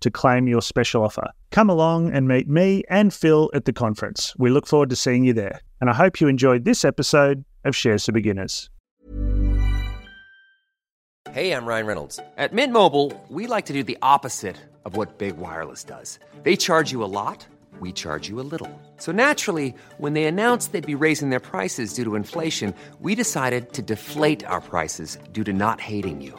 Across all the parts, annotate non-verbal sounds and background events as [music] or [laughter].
to claim your special offer. Come along and meet me and Phil at the conference. We look forward to seeing you there. And I hope you enjoyed this episode of Shares for Beginners. Hey, I'm Ryan Reynolds. At Mint Mobile, we like to do the opposite of what Big Wireless does. They charge you a lot we charge you a little. So naturally, when they announced they'd be raising their prices due to inflation, we decided to deflate our prices due to not hating you.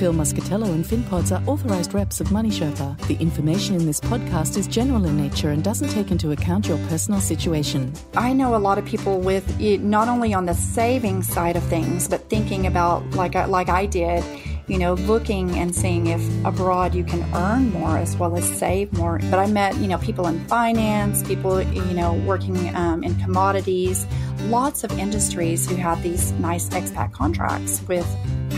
Phil Muscatello and FinPods are authorized reps of Money Sherpa. The information in this podcast is general in nature and doesn't take into account your personal situation. I know a lot of people with it, not only on the saving side of things, but thinking about like like I did you know, looking and seeing if abroad you can earn more as well as save more. But I met, you know, people in finance, people, you know, working um, in commodities, lots of industries who have these nice expat contracts with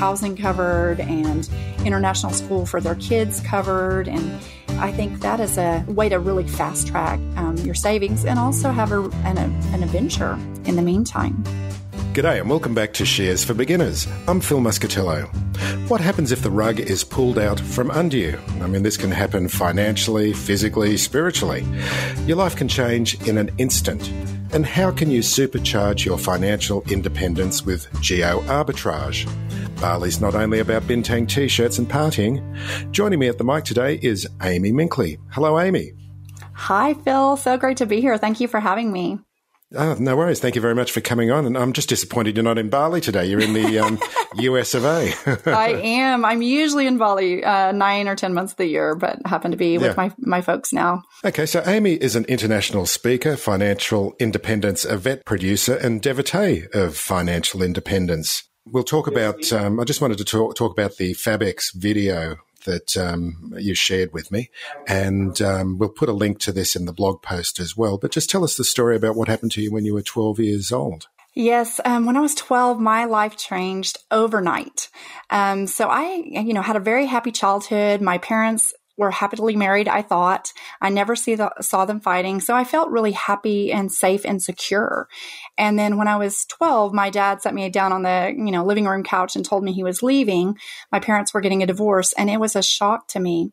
housing covered and international school for their kids covered. And I think that is a way to really fast track um, your savings and also have a, an, an adventure in the meantime. G'day and welcome back to Shares for Beginners. I'm Phil Muscatello. What happens if the rug is pulled out from under you? I mean, this can happen financially, physically, spiritually. Your life can change in an instant. And how can you supercharge your financial independence with geo arbitrage? Bali's not only about bintang t shirts and partying. Joining me at the mic today is Amy Minkley. Hello, Amy. Hi, Phil. So great to be here. Thank you for having me. Oh, no worries. Thank you very much for coming on. And I'm just disappointed you're not in Bali today. You're in the um, [laughs] US of A. I am. I'm usually in Bali uh, nine or 10 months of the year, but happen to be with yeah. my, my folks now. Okay. So Amy is an international speaker, financial independence event producer, and devotee of financial independence. We'll talk about, um, I just wanted to talk, talk about the FabX video that um, you shared with me. And um, we'll put a link to this in the blog post as well. But just tell us the story about what happened to you when you were 12 years old. Yes, um, when I was 12, my life changed overnight. Um, so I, you know, had a very happy childhood. My parents were happily married, I thought. I never see the, saw them fighting. So I felt really happy and safe and secure. And then when I was 12, my dad sat me down on the, you know, living room couch and told me he was leaving. My parents were getting a divorce and it was a shock to me.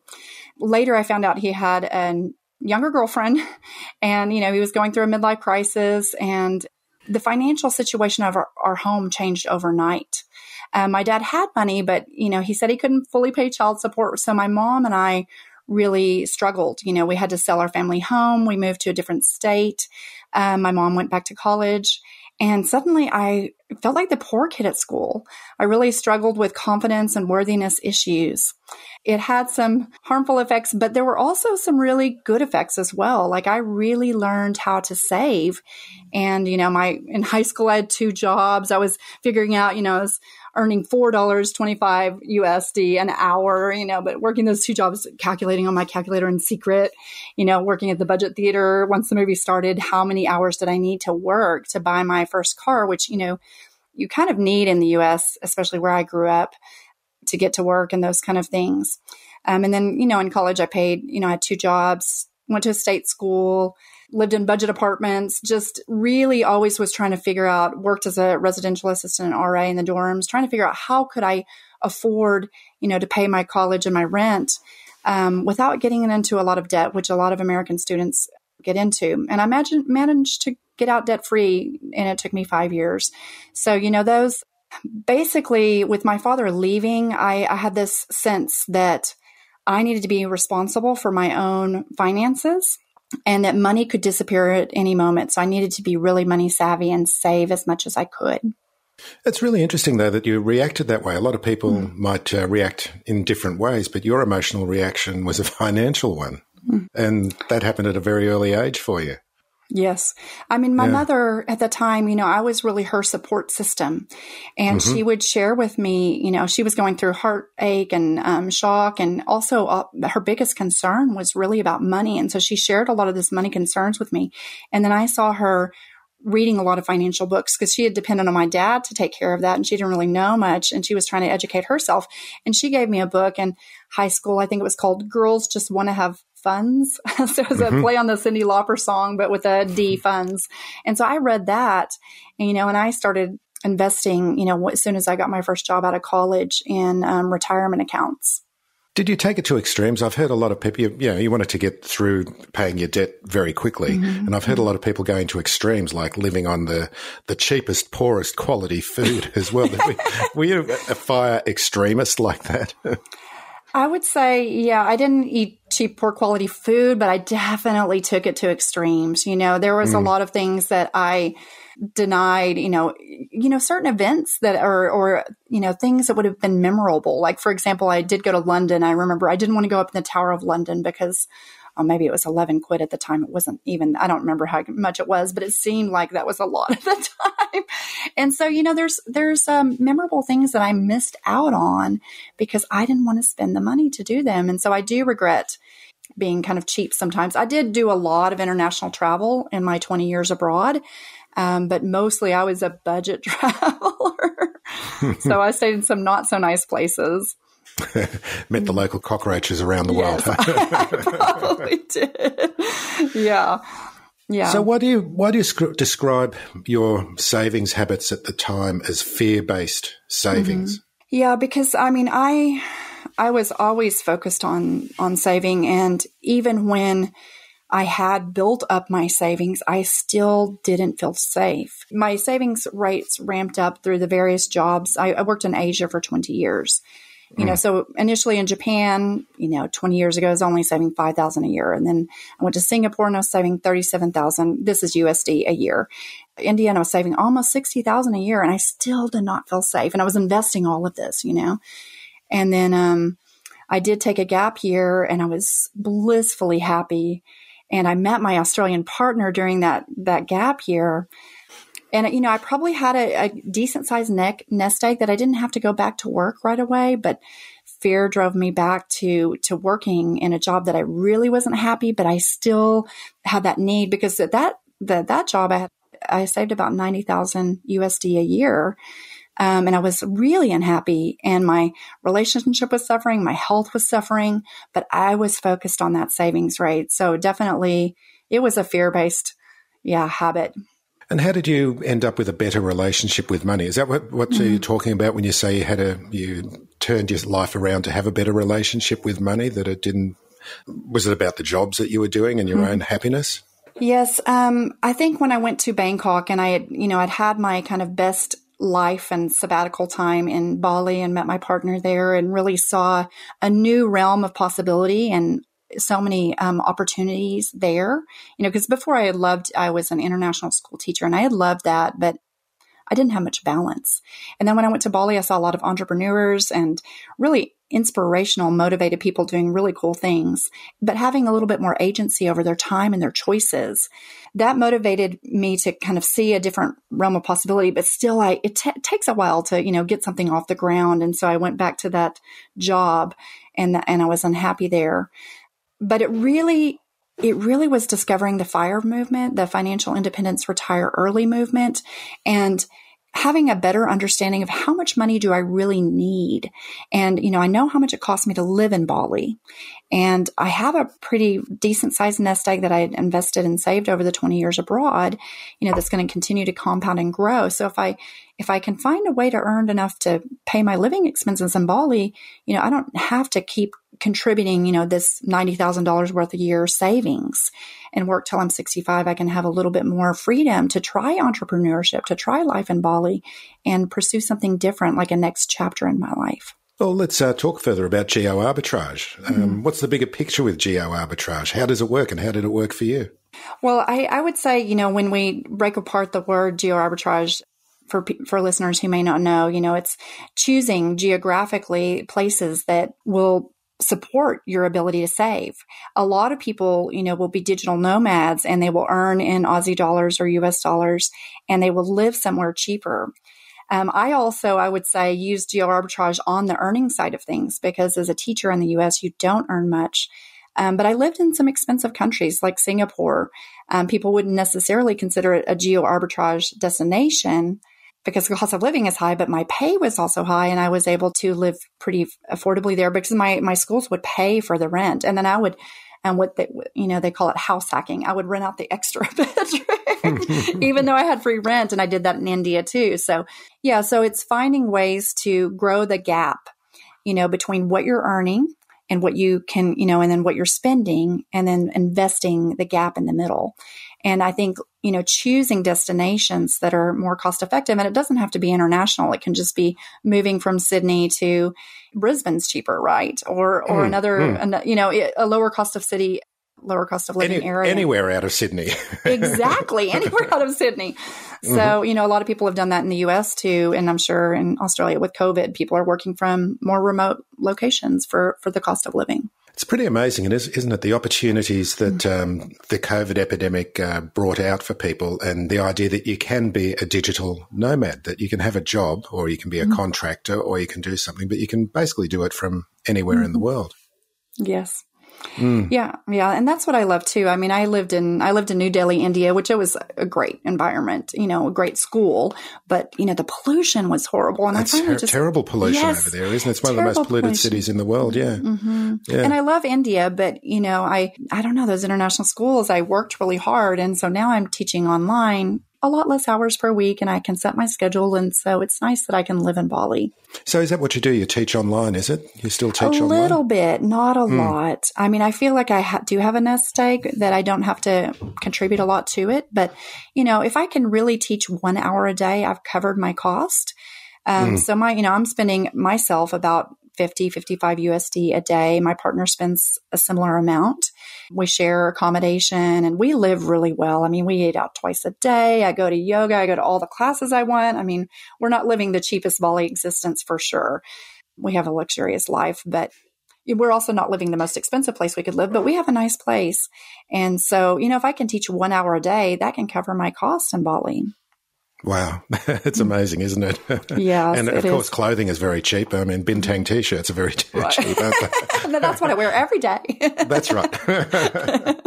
Later, I found out he had a younger girlfriend [laughs] and, you know, he was going through a midlife crisis and the financial situation of our, our home changed overnight. Um, my dad had money, but you know, he said he couldn't fully pay child support. So my mom and I really struggled. You know, we had to sell our family home. We moved to a different state. Um, my mom went back to college. And suddenly I felt like the poor kid at school. I really struggled with confidence and worthiness issues. It had some harmful effects, but there were also some really good effects as well. Like I really learned how to save. And, you know, my, in high school, I had two jobs. I was figuring out, you know, I was earning $4.25 USD an hour, you know, but working those two jobs, calculating on my calculator in secret, you know, working at the budget theater. Once the movie started, how many hours did I need to work to buy my first car, which, you know, you kind of need in the US, especially where I grew up to get to work and those kind of things. Um, and then, you know, in college, I paid, you know, I had two jobs, went to a state school, lived in budget apartments, just really always was trying to figure out, worked as a residential assistant RA in the dorms, trying to figure out how could I afford, you know, to pay my college and my rent um, without getting into a lot of debt, which a lot of American students get into. And I imagine managed to get out debt free, and it took me five years. So, you know, those basically with my father leaving, I, I had this sense that I needed to be responsible for my own finances and that money could disappear at any moment. So I needed to be really money savvy and save as much as I could. It's really interesting, though, that you reacted that way. A lot of people mm. might uh, react in different ways, but your emotional reaction was a [laughs] financial one. Mm. And that happened at a very early age for you. Yes. I mean, my yeah. mother at the time, you know, I was really her support system. And mm-hmm. she would share with me, you know, she was going through heartache and um, shock. And also, uh, her biggest concern was really about money. And so she shared a lot of this money concerns with me. And then I saw her reading a lot of financial books because she had depended on my dad to take care of that and she didn't really know much and she was trying to educate herself and she gave me a book in high school i think it was called girls just want to have funds. [laughs] so it was mm-hmm. a play on the Cyndi Lauper song, but with a D funds. And so I read that, and, you know, and I started investing, you know, as soon as I got my first job out of college in um, retirement accounts. Did you take it to extremes? I've heard a lot of people, you, you know, you wanted to get through paying your debt very quickly. Mm-hmm. And I've heard a lot of people going to extremes, like living on the, the cheapest, poorest quality food [laughs] as well. were you a fire extremist like that? [laughs] I would say, yeah, I didn't eat cheap, poor quality food, but I definitely took it to extremes. You know, there was mm. a lot of things that I denied, you know, you know, certain events that are, or, you know, things that would have been memorable. Like, for example, I did go to London. I remember I didn't want to go up in the Tower of London because or maybe it was 11 quid at the time. It wasn't even, I don't remember how much it was, but it seemed like that was a lot [laughs] at the time. And so, you know, there's, there's um, memorable things that I missed out on because I didn't want to spend the money to do them. And so I do regret being kind of cheap sometimes. I did do a lot of international travel in my 20 years abroad. Um, but mostly I was a budget [laughs] traveler. [laughs] so I stayed in some not so nice places. [laughs] Met the local cockroaches around the yes, world. [laughs] I probably did. [laughs] Yeah. Yeah. So, why do you why do you sc- describe your savings habits at the time as fear based savings? Mm-hmm. Yeah, because I mean, I I was always focused on on saving, and even when I had built up my savings, I still didn't feel safe. My savings rates ramped up through the various jobs. I, I worked in Asia for twenty years, you know, mm. so initially in Japan, you know, 20 years ago, I was only saving 5,000 a year. And then I went to Singapore and I was saving 37,000. This is USD a year. India and I was saving almost 60,000 a year and I still did not feel safe. And I was investing all of this, you know, and then, um, I did take a gap year and I was blissfully happy. And I met my Australian partner during that, that gap year. And, you know, I probably had a, a decent sized neck nest egg that I didn't have to go back to work right away, but fear drove me back to, to working in a job that I really wasn't happy, but I still had that need because that, that, that job I had, I saved about 90,000 USD a year. Um, and I was really unhappy and my relationship was suffering. My health was suffering, but I was focused on that savings rate. So definitely it was a fear based, yeah, habit. And how did you end up with a better relationship with money? Is that what, what mm-hmm. you're talking about when you say you had a you turned your life around to have a better relationship with money? That it didn't was it about the jobs that you were doing and your mm-hmm. own happiness? Yes, um, I think when I went to Bangkok and I had you know I'd had my kind of best life and sabbatical time in Bali and met my partner there and really saw a new realm of possibility and so many um, opportunities there. You know, because before I had loved, I was an international school teacher and I had loved that, but I didn't have much balance. And then when I went to Bali, I saw a lot of entrepreneurs and really inspirational, motivated people doing really cool things, but having a little bit more agency over their time and their choices. That motivated me to kind of see a different realm of possibility, but still I, it t- takes a while to, you know, get something off the ground. And so I went back to that job and, and I was unhappy there but it really it really was discovering the fire movement, the financial independence retire early movement and having a better understanding of how much money do I really need. And, you know, I know how much it costs me to live in Bali. And I have a pretty decent sized nest egg that I had invested and saved over the 20 years abroad, you know, that's going to continue to compound and grow. So if I, if I can find a way to earn enough to pay my living expenses in Bali, you know, I don't have to keep contributing, you know, this $90,000 worth a year savings and work till I'm 65. I can have a little bit more freedom to try entrepreneurship, to try life in Bali and pursue something different, like a next chapter in my life. Well, let's uh, talk further about geo arbitrage. Um, mm-hmm. What's the bigger picture with geo arbitrage? How does it work and how did it work for you? Well, I, I would say, you know, when we break apart the word geo arbitrage, for for listeners who may not know, you know, it's choosing geographically places that will support your ability to save. A lot of people, you know, will be digital nomads and they will earn in Aussie dollars or US dollars and they will live somewhere cheaper. Um, I also, I would say, use geo arbitrage on the earning side of things because as a teacher in the US, you don't earn much. Um, but I lived in some expensive countries like Singapore. Um, people wouldn't necessarily consider it a geo arbitrage destination, because the cost of living is high, but my pay was also high and I was able to live pretty affordably there because my, my schools would pay for the rent. And then I would, and what they, you know, they call it house hacking. I would rent out the extra [laughs] bedroom, [laughs] even though I had free rent. And I did that in India too. So yeah, so it's finding ways to grow the gap, you know, between what you're earning and what you can, you know, and then what you're spending and then investing the gap in the middle. And I think, you know, choosing destinations that are more cost effective, and it doesn't have to be international. It can just be moving from Sydney to Brisbane's cheaper, right? Or, or mm, another, mm. An, you know, a lower cost of city lower cost of living Any, area. Anywhere out of Sydney. [laughs] exactly. Anywhere out of Sydney. So, mm-hmm. you know, a lot of people have done that in the US too. And I'm sure in Australia with COVID, people are working from more remote locations for, for the cost of living. It's pretty amazing, isn't it? The opportunities that mm. um, the COVID epidemic uh, brought out for people, and the idea that you can be a digital nomad, that you can have a job, or you can be a mm. contractor, or you can do something, but you can basically do it from anywhere mm-hmm. in the mm-hmm. world. Yes. Mm. Yeah, yeah, and that's what I love too. I mean, I lived in I lived in New Delhi, India, which it was a great environment, you know, a great school, but you know, the pollution was horrible, and that's I ter- just, terrible pollution yes, over there, isn't it? It's one of the most polluted pollution. cities in the world. Yeah. Mm-hmm. yeah, and I love India, but you know, I I don't know those international schools. I worked really hard, and so now I'm teaching online a lot less hours per week and I can set my schedule. And so it's nice that I can live in Bali. So is that what you do? You teach online, is it? You still teach a online? A little bit, not a mm. lot. I mean, I feel like I ha- do have a nest egg that I don't have to contribute a lot to it. But, you know, if I can really teach one hour a day, I've covered my cost. Um, mm. So my, you know, I'm spending myself about 50, 55 USD a day. My partner spends a similar amount. We share accommodation and we live really well. I mean, we eat out twice a day. I go to yoga. I go to all the classes I want. I mean, we're not living the cheapest Bali existence for sure. We have a luxurious life, but we're also not living the most expensive place we could live, but we have a nice place. And so, you know, if I can teach one hour a day, that can cover my cost in Bali. Wow, [laughs] it's amazing, isn't it? Yeah, and of course, is. clothing is very cheap. I mean, bintang t-shirts are very [laughs] right. cheap, [laughs] and that's what I wear every day. that's right.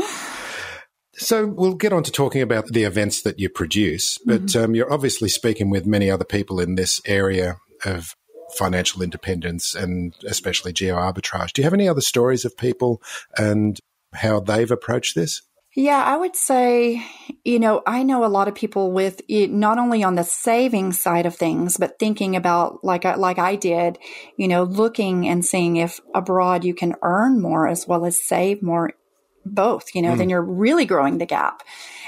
so we'll get on to talking about the events that you produce, but mm-hmm. um, you're obviously speaking with many other people in this area of financial independence and especially geo arbitrage. Do you have any other stories of people and how they've approached this? Yeah, I would say, you know, I know a lot of people with it, not only on the saving side of things, but thinking about like I, like I did, you know, looking and seeing if abroad you can earn more as well as save more, both. You know, mm. then you're really growing the gap.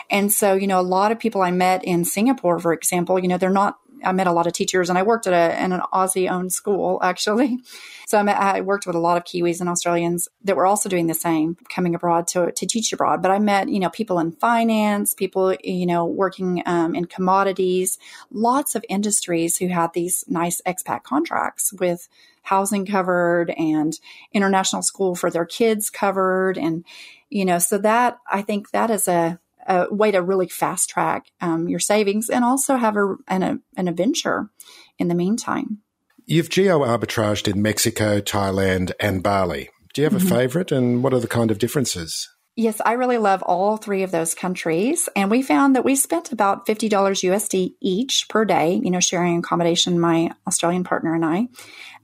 And so, you know, a lot of people I met in Singapore, for example, you know, they're not I met a lot of teachers and I worked at a, an Aussie owned school [laughs] actually. So I, met, I worked with a lot of Kiwis and Australians that were also doing the same, coming abroad to, to teach abroad. But I met, you know, people in finance, people, you know, working um, in commodities, lots of industries who had these nice expat contracts with housing covered and international school for their kids covered. And, you know, so that I think that is a, a way to really fast track um, your savings and also have a, an, an adventure in the meantime. You've geo arbitraged in Mexico, Thailand, and Bali. Do you have a mm-hmm. favorite and what are the kind of differences? Yes, I really love all three of those countries. And we found that we spent about $50 USD each per day, you know, sharing accommodation, my Australian partner and I.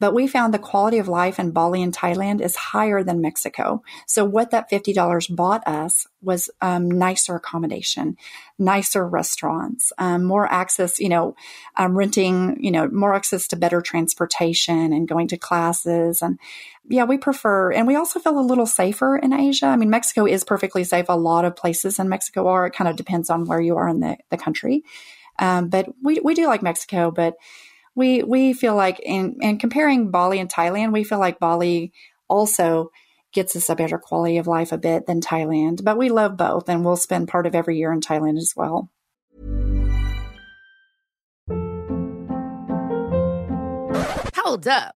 But we found the quality of life in Bali and Thailand is higher than Mexico. So what that $50 bought us was um, nicer accommodation, nicer restaurants, um, more access, you know, um, renting, you know, more access to better transportation and going to classes. And yeah, we prefer, and we also feel a little safer in Asia. I mean, Mexico is perfectly safe. A lot of places in Mexico are. It kind of depends on where you are in the, the country. Um, but we, we do like Mexico, but we we feel like in in comparing Bali and Thailand, we feel like Bali also gets us a better quality of life a bit than Thailand. But we love both and we'll spend part of every year in Thailand as well. Hold up.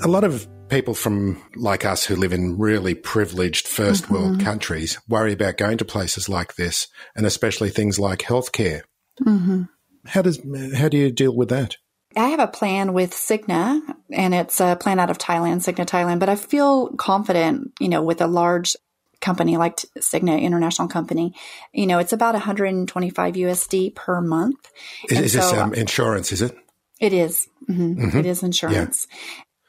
A lot of people from like us who live in really privileged 1st Mm-hmm. world countries worry about going to places like this, and especially things like healthcare. Mm-hmm. How does how do you deal with that? I have a plan with Cigna, and it's a plan out of Thailand, Cigna Thailand. But I feel confident, you know, with a large company like Cigna International Company. You know, it's about 125 USD per month. Is, is this um, insurance? Is it? It is. Mhm. It is insurance.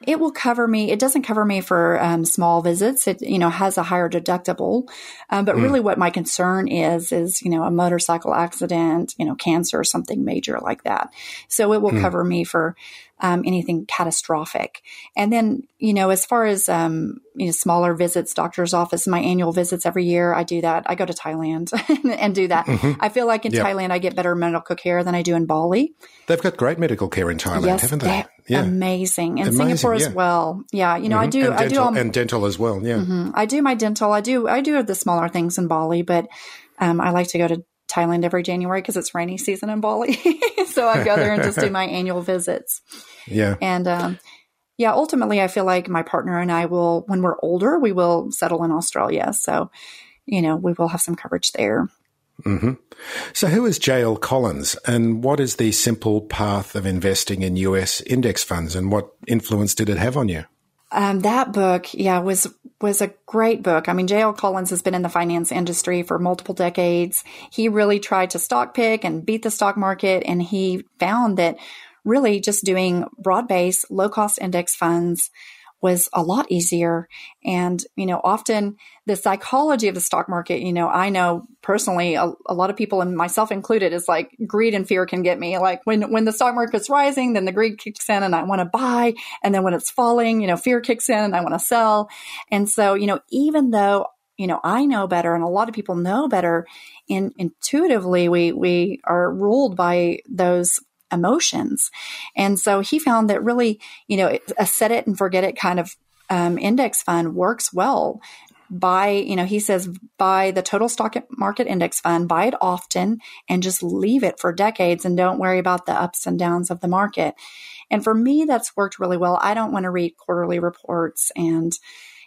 It will cover me. It doesn't cover me for um, small visits. It you know has a higher deductible, um, but really what my concern is is you know a motorcycle accident, you know cancer or something major like that. So it will cover me for um, anything catastrophic. And then you know as far as um, you know smaller visits, doctor's office, my annual visits every year, I do that. I go to Thailand [laughs] and do that. I feel like in Yep. Thailand I get better medical care than I do in Bali. They've got great medical care in Thailand, yes, haven't they? Yeah, amazing, and Amazing, Singapore as well. Yeah, you know, I do, and I do, all, and dental as well. Yeah, Mhm. I do my dental. I do, I do the smaller things in Bali, but um, I like to go to Thailand every January because it's rainy season in Bali. [laughs] so I go there and just do [laughs] my annual visits. yeah. And um, yeah, ultimately, I feel like my partner and I will, when we're older, we will settle in Australia. So, you know, we will have some coverage there. So, who is J.L. Collins, and what is the simple path of investing in U.S. index funds, and what influence did it have on you? Um, that book, yeah, was was a great book. I mean, J.L. Collins has been in the finance industry for multiple decades. He really tried to stock pick and beat the stock market, and he found that really just doing broad based, low cost index funds was a lot easier. And, you know, often the psychology of the stock market, you know, I know personally a, a lot of people and myself included is like greed and fear can get me. Like when, when the stock market's rising, then the greed kicks in and I want to buy. And then when it's falling, you know, fear kicks in and I want to sell. And so, you know, even though you know, I know better and a lot of people know better, in, intuitively we, we are ruled by those emotions. And so he found that really, you know, a set it and forget it kind of um, index fund works well. Buy, you know, he says buy the total stock market index fund, buy it often and just leave it for decades and don't worry about the ups and downs of the market. And for me, that's worked really well. I don't want to read quarterly reports and,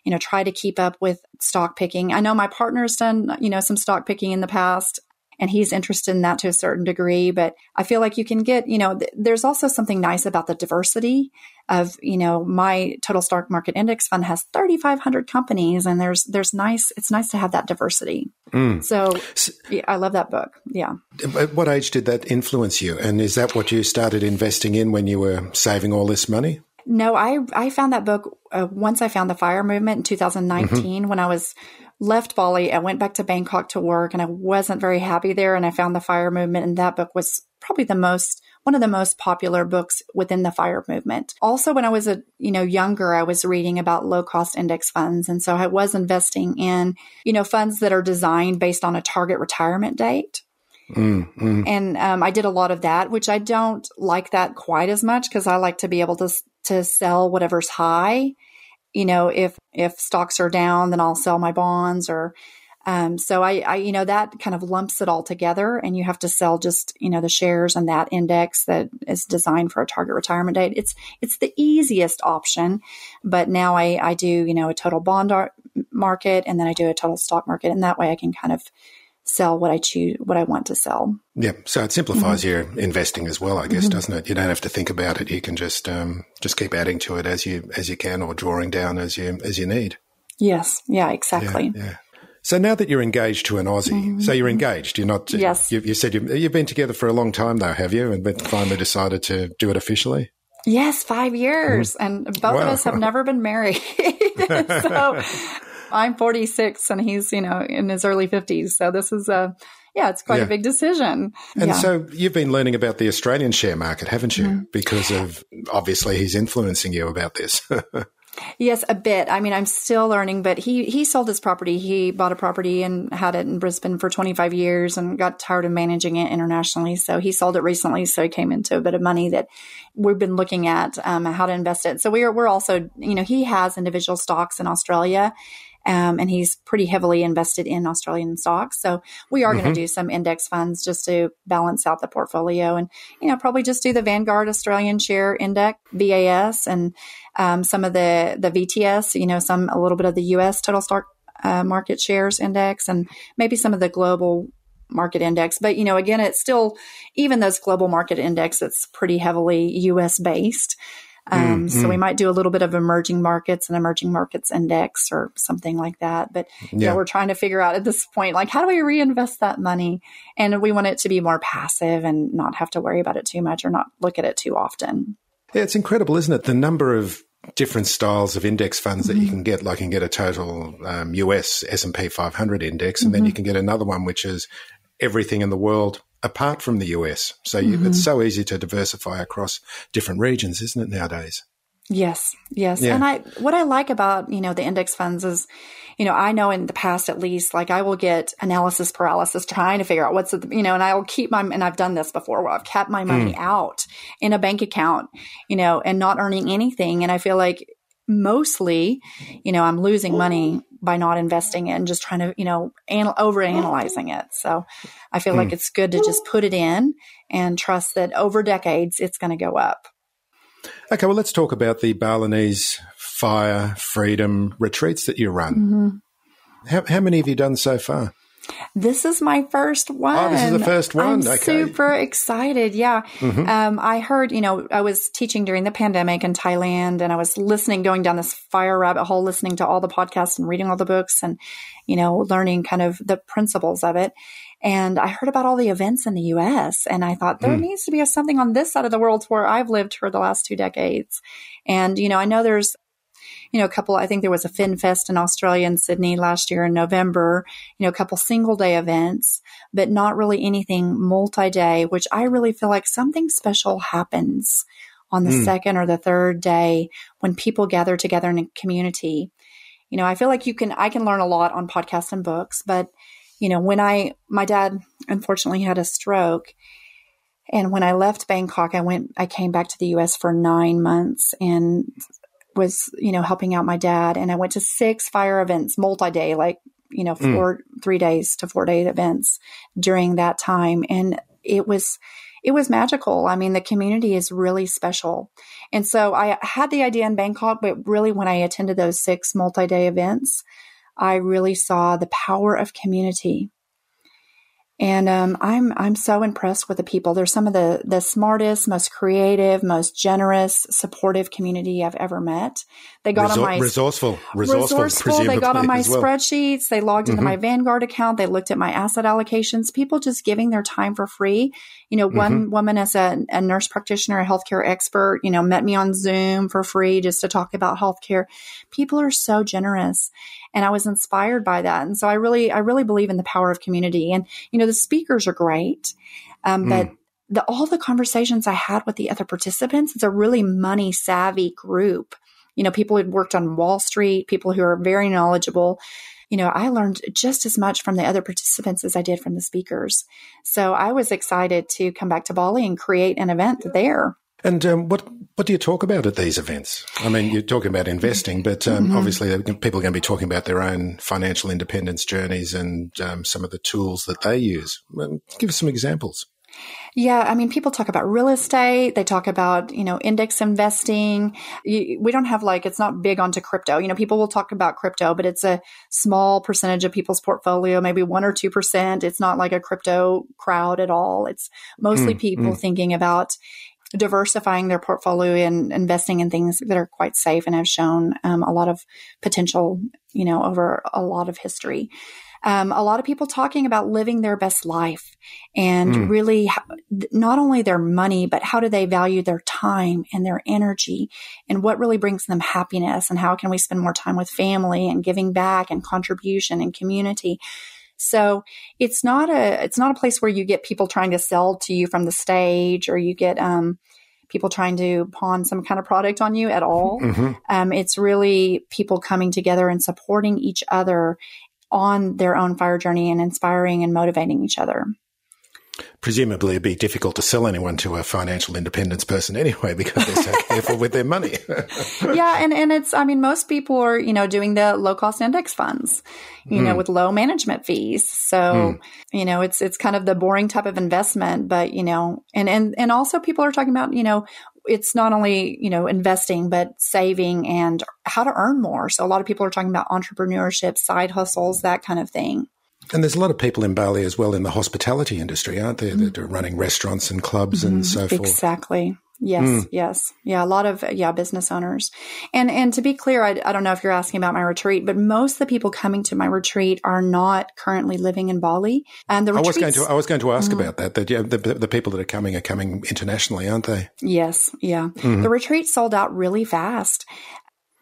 you know, try to keep up with stock picking. I know my partner's done, you know, some stock picking in the past and he's interested in that to a certain degree. But I feel like you can get, you know, th- there's also something nice about the diversity of, you know, my total stock market index fund has 3,500 companies, and there's there's nice. It's nice to have that diversity. So yeah, I love that book. Yeah. At what age did that influence you? And is that what you started investing in when you were saving all this money? No, I I found that book uh, once I found the fire movement in 2019 when I was left Bali. I went back to Bangkok to work, and I wasn't very happy there. And I found the fire movement, and that book was probably the most one of the most popular books within the fire movement. Also, when I was a you know younger, I was reading about low cost index funds, and so I was investing in you know funds that are designed based on a target retirement date. And um, I did a lot of that, which I don't like that quite as much because I like to be able to to sell whatever's high you know, if if stocks are down, then I'll sell my bonds or um, so I, I, you know, that kind of lumps it all together and you have to sell just, you know, the shares and that index that is designed for a target retirement date. It's, it's the easiest option. But now I, I do, you know, a total bond market and then I do a total stock market. And that way I can kind of sell what I choose, what I want to sell. Yeah. So it simplifies mm-hmm. your investing as well, I guess, mm-hmm. doesn't it? You don't have to think about it. You can just, um, just keep adding to it as you, as you can or drawing down as you, as you need. Yes. Yeah, exactly. Yeah, yeah. So now that you're engaged to an Aussie, mm-hmm. so you're engaged. You're not. Yes. You, you said you, have been together for a long time, though, have you? And finally decided to do it officially. Yes, five years, mm. and both wow. of us have never been married. [laughs] so [laughs] I'm 46, and he's you know in his early 50s. So this is a yeah, it's quite yeah. a big decision. And yeah. so you've been learning about the Australian share market, haven't you? Mm. Because of obviously he's influencing you about this. [laughs] Yes, a bit. I mean, I'm still learning, but he he sold his property. He bought a property and had it in Brisbane for 25 years and got tired of managing it internationally. So he sold it recently. So he came into a bit of money that we've been looking at um, how to invest it. So we're we're also, you know, he has individual stocks in Australia um, and he's pretty heavily invested in Australian stocks. So we are mm-hmm. going to do some index funds just to balance out the portfolio and, you know, probably just do the Vanguard Australian Share Index, VAS, and um, some of the, the VTS, you know, some, a little bit of the US total stock uh, market shares index and maybe some of the global market index. But, you know, again, it's still, even those global market index, it's pretty heavily US based. Um, mm, so we mm. might do a little bit of emerging markets and emerging markets index or something like that. But yeah. yeah, we're trying to figure out at this point, like, how do we reinvest that money? And we want it to be more passive and not have to worry about it too much or not look at it too often. Yeah, it's incredible, isn't it? The number of different styles of index funds that mm-hmm. you can get. Like you can get a total um, US S and P 500 index, and mm-hmm. then you can get another one which is everything in the world apart from the US. So you, mm-hmm. it's so easy to diversify across different regions, isn't it nowadays? Yes, yes. Yeah. And I, what I like about, you know, the index funds is, you know, I know in the past at least, like I will get analysis paralysis trying to figure out what's, the, you know, and I will keep my, and I've done this before where I've kept my money mm. out in a bank account, you know, and not earning anything. And I feel like mostly, you know, I'm losing money by not investing and just trying to, you know, anal- over analyzing it. So I feel mm. like hmm. it's good to just put it in and trust that over decades it's going to go up. Okay, well, let's talk about the Balinese fire freedom retreats that you run. Mm-hmm. How, how many have you done so far? This is my first one. Oh, this is the first one. I'm okay. super excited. Yeah. Mm-hmm. Um, I heard, you know, I was teaching during the pandemic in Thailand and I was listening, going down this fire rabbit hole, listening to all the podcasts and reading all the books and, you know, learning kind of the principles of it. And I heard about all the events in the US and I thought there mm. needs to be a, something on this side of the world where I've lived for the last two decades. And, you know, I know there's you know, a couple, I think there was a Fin Fest in Australia and Sydney last year in November, you know, a couple single day events, but not really anything multi day, which I really feel like something special happens on the mm. second or the third day when people gather together in a community. You know, I feel like you can, I can learn a lot on podcasts and books, but, you know, when I, my dad unfortunately had a stroke. And when I left Bangkok, I went, I came back to the US for nine months and was, you know, helping out my dad. And I went to six fire events, multi day, like, you know, hmm. four, mm. three days to four day events during that time. And it was, it was magical. I mean, the community is really special. And so I had the idea in Bangkok, but really when I attended those six multi day events, I really saw the power of community and um, I'm I'm so impressed with the people. They're some of the the smartest, most creative, most generous, supportive community I've ever met. They got Resor- on my resourceful, resourceful. resourceful they got on my well. spreadsheets. They logged into mm-hmm. my Vanguard account. They looked at my asset allocations. People just giving their time for free. You know, mm-hmm. one woman as a, a nurse practitioner, a healthcare expert, you know, met me on Zoom for free just to talk about healthcare. People are so generous and I was inspired by that. And so I really, I really believe in the power of community. And you know, the speakers are great, um, mm. but the, all the conversations I had with the other participants, it's a really money savvy group. You know, people who worked on Wall Street, people who are very knowledgeable. You know, I learned just as much from the other participants as I did from the speakers. So I was excited to come back to Bali and create an event there. And um, what what do you talk about at these events? I mean, you're talking about investing, but um, mm-hmm. obviously people are going to be talking about their own financial independence journeys and um, some of the tools that they use. Give us some examples. Yeah, I mean, people talk about real estate. They talk about, you know, index investing. we don't have like, it's not big onto crypto. You know, people will talk about crypto, but it's a small percentage of people's portfolio, maybe one or 2%. It's not like a crypto crowd at all. It's mostly mm, people mm. thinking about diversifying their portfolio and investing in things that are quite safe and have shown um, a lot of potential, you know, over a lot of history. Um, a lot of people talking about living their best life and mm. really not only their money, but how do they value their time and their energy and what really brings them happiness and how can we spend more time with family and giving back and contribution and community. So it's not a it's not a place where you get people trying to sell to you from the stage or you get um, people trying to pawn some kind of product on you at all. Mm-hmm. Um, it's really people coming together and supporting each other on their own fire journey and inspiring and motivating each other. Presumably, it'd be difficult to sell anyone to a financial independence person anyway because they're so [laughs] careful with their money. [laughs] yeah, and, and it's, I mean, most people are, you know, doing the low cost index funds, you mm. know, hmm. with low management fees. So, mm. you know, it's, it's kind of the boring type of investment, but, you know, and, and, and also people are talking about, you know, it's not only you know investing but saving and how to earn more so a lot of people are talking about entrepreneurship side hustles that kind of thing and there's a lot of people in Bali as well in the hospitality industry, aren't there? Mm-hmm. That are running restaurants and clubs mm-hmm. and so forth. Exactly. Yes, mm. yes, yeah. A lot of yeah business owners, and and to be clear, I, I don't know if you're asking about my retreat, but most of the people coming to my retreat are not currently living in Bali. And the I was going to I was going to ask mm. about that. That yeah, the, the people that are coming are coming internationally, aren't they? Yes, yeah. Mm. The retreat sold out really fast.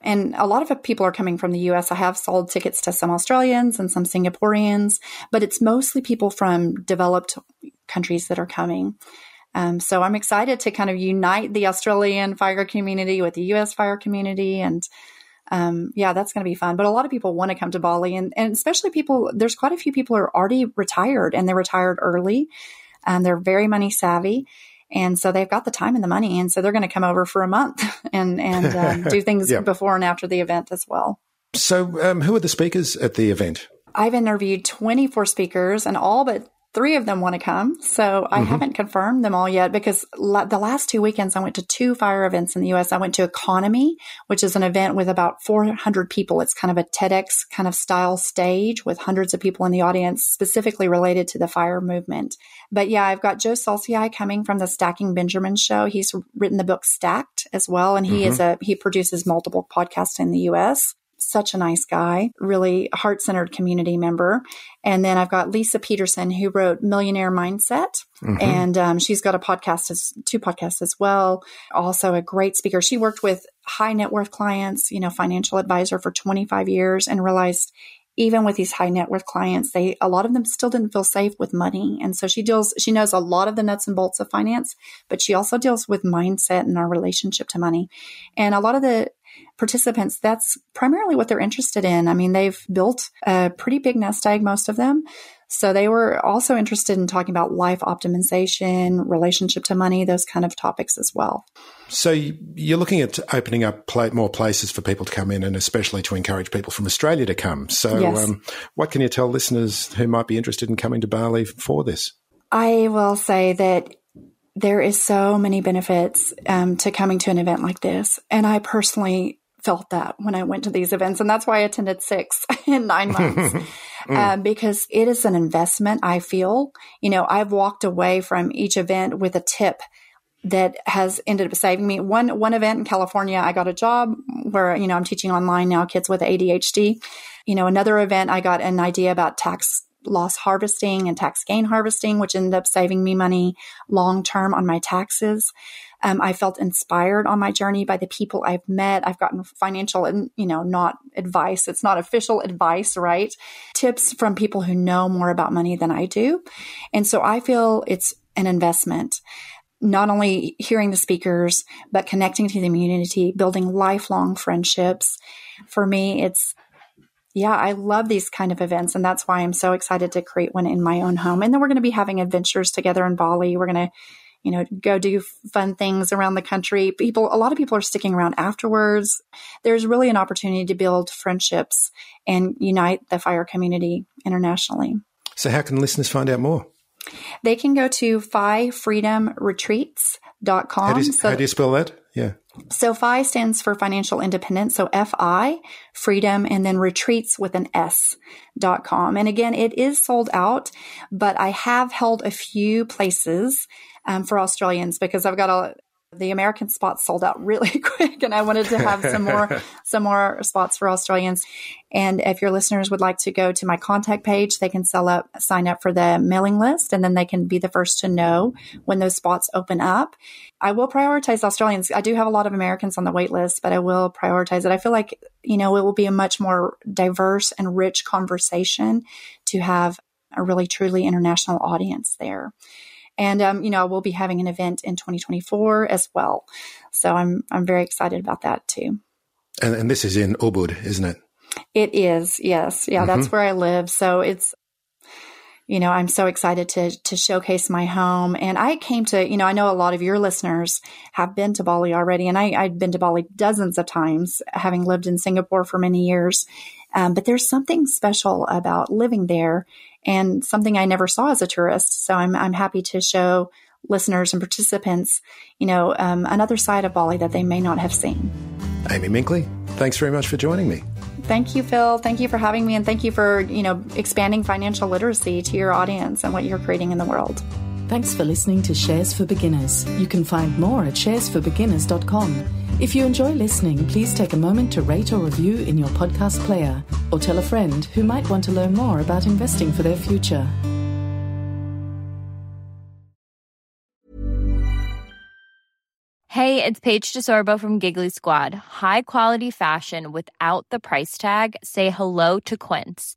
And a lot of people are coming from the US. I have sold tickets to some Australians and some Singaporeans, but it's mostly people from developed countries that are coming. Um, so I'm excited to kind of unite the Australian fire community with the U.S. fire community, and um, yeah, that's going to be fun. But a lot of people want to come to Bali, and, and especially people. There's quite a few people who are already retired, and they're retired early, and they're very money savvy. And so they've got the time and the money, and so they're going to come over for a month [laughs] and and [laughs] um, do things yeah. before and after the event as well. So, um, who are the speakers at the event? I've interviewed 24 speakers, and all but three of them want to come. So I mm-hmm. haven't confirmed them all yet because la- the last two weekends I went to two fire events in the US. I went to EconoMe, which is an event with about 400 people. It's kind of a TEDx kind of style stage with hundreds of people in the audience specifically related to the fire movement. But yeah, I've got Joe Saul-Sehy coming from the Stacking Benjamin show. He's written the book Stacked as well. And he mm-hmm. is a, he produces multiple podcasts in the US such a nice guy, really heart centered community member. And then I've got Lisa Peterson, who wrote Millionaire Mindset. Mm-hmm. And um, she's got a podcast, as, two podcasts as well. Also, a great speaker. She worked with high net worth clients, you know, financial advisor for 25 years and realized even with these high net worth clients, they a lot of them still didn't feel safe with money. And so she deals she knows a lot of the nuts and bolts of finance, but she also deals with mindset and our relationship to money. And a lot of the participants, that's primarily what they're interested in. I mean, they've built a pretty big nest egg, most of them. So they were also interested in talking about life optimization, relationship to money, those kind of topics as well. So you're looking at opening up more places for people to come in and especially to encourage people from Australia to come. So yes. um, what can you tell listeners who might be interested in coming to Bali for this? I will say that there is so many benefits um, to coming to an event like this. And I personally felt that when I went to these events. And that's why I attended six [laughs] in nine [laughs] months. mm. um, because it is an investment, I feel. You know, I've walked away from each event with a tip that has ended up saving me. One one event in California, I got a job where, you know, I'm teaching online now kids with ADHD. You know, another event I got an idea about tax loss harvesting and tax gain harvesting, which ended up saving me money long term on my taxes. Um, I felt inspired on my journey by the people I've met. I've gotten financial and, you know, not advice. It's not official advice, right? Tips from people who know more about money than I do. And so I feel it's an investment not only hearing the speakers, but connecting to the community, building lifelong friendships. For me, it's, yeah, I love these kind of events. And that's why I'm so excited to create one in my own home. And then we're going to be having adventures together in Bali. We're going to you know, go do fun things around the country. People, a lot of people are sticking around afterwards. There's really an opportunity to build friendships and unite the fire community internationally. So, how can listeners find out more? They can go to FIFreedomRetreats.com. How do you, So- how do you spell that? Yeah. So FI stands for financial independence. So FI, freedom, and then retreats with an S dot com. And again, it is sold out, but I have held a few places um, for Australians because I've got a, the American spots sold out really [laughs] quick and I wanted to have some more, [laughs] some more spots for Australians. And if your listeners would like to go to my contact page, they can sell up, sign up for the mailing list and then they can be the first to know when those spots open up. I will prioritize Australians. I do have a lot of Americans on the wait list, but I will prioritize it. I feel like, you know, it will be a much more diverse and rich conversation to have a really truly international audience there. And, um, you know, we'll be having an event in 2024 as well. So I'm, I'm very excited about that too. And, and this is in Ubud, isn't it? It is, yes. Yeah, that's where I live. So it's, you know, I'm so excited to to showcase my home. And I came to, you know, I know a lot of your listeners have been to Bali already, and I, I've been to Bali dozens of times, having lived in Singapore for many years. Um, but there's something special about living there, and something I never saw as a tourist. So I'm I'm happy to show listeners and participants, you know, um, another side of Bali that they may not have seen. Amy Minkley, thanks very much for joining me. Thank you, Phil. Thank you for having me, and thank you for you know expanding financial literacy to your audience and what you're creating in the world. Thanks for listening to Shares for Beginners. You can find more at sharesforbeginners.com. If you enjoy listening, please take a moment to rate or review in your podcast player, or tell a friend who might want to learn more about investing for their future. Hey, it's Paige DeSorbo from Giggly Squad. High quality fashion without the price tag. Say hello to Quince.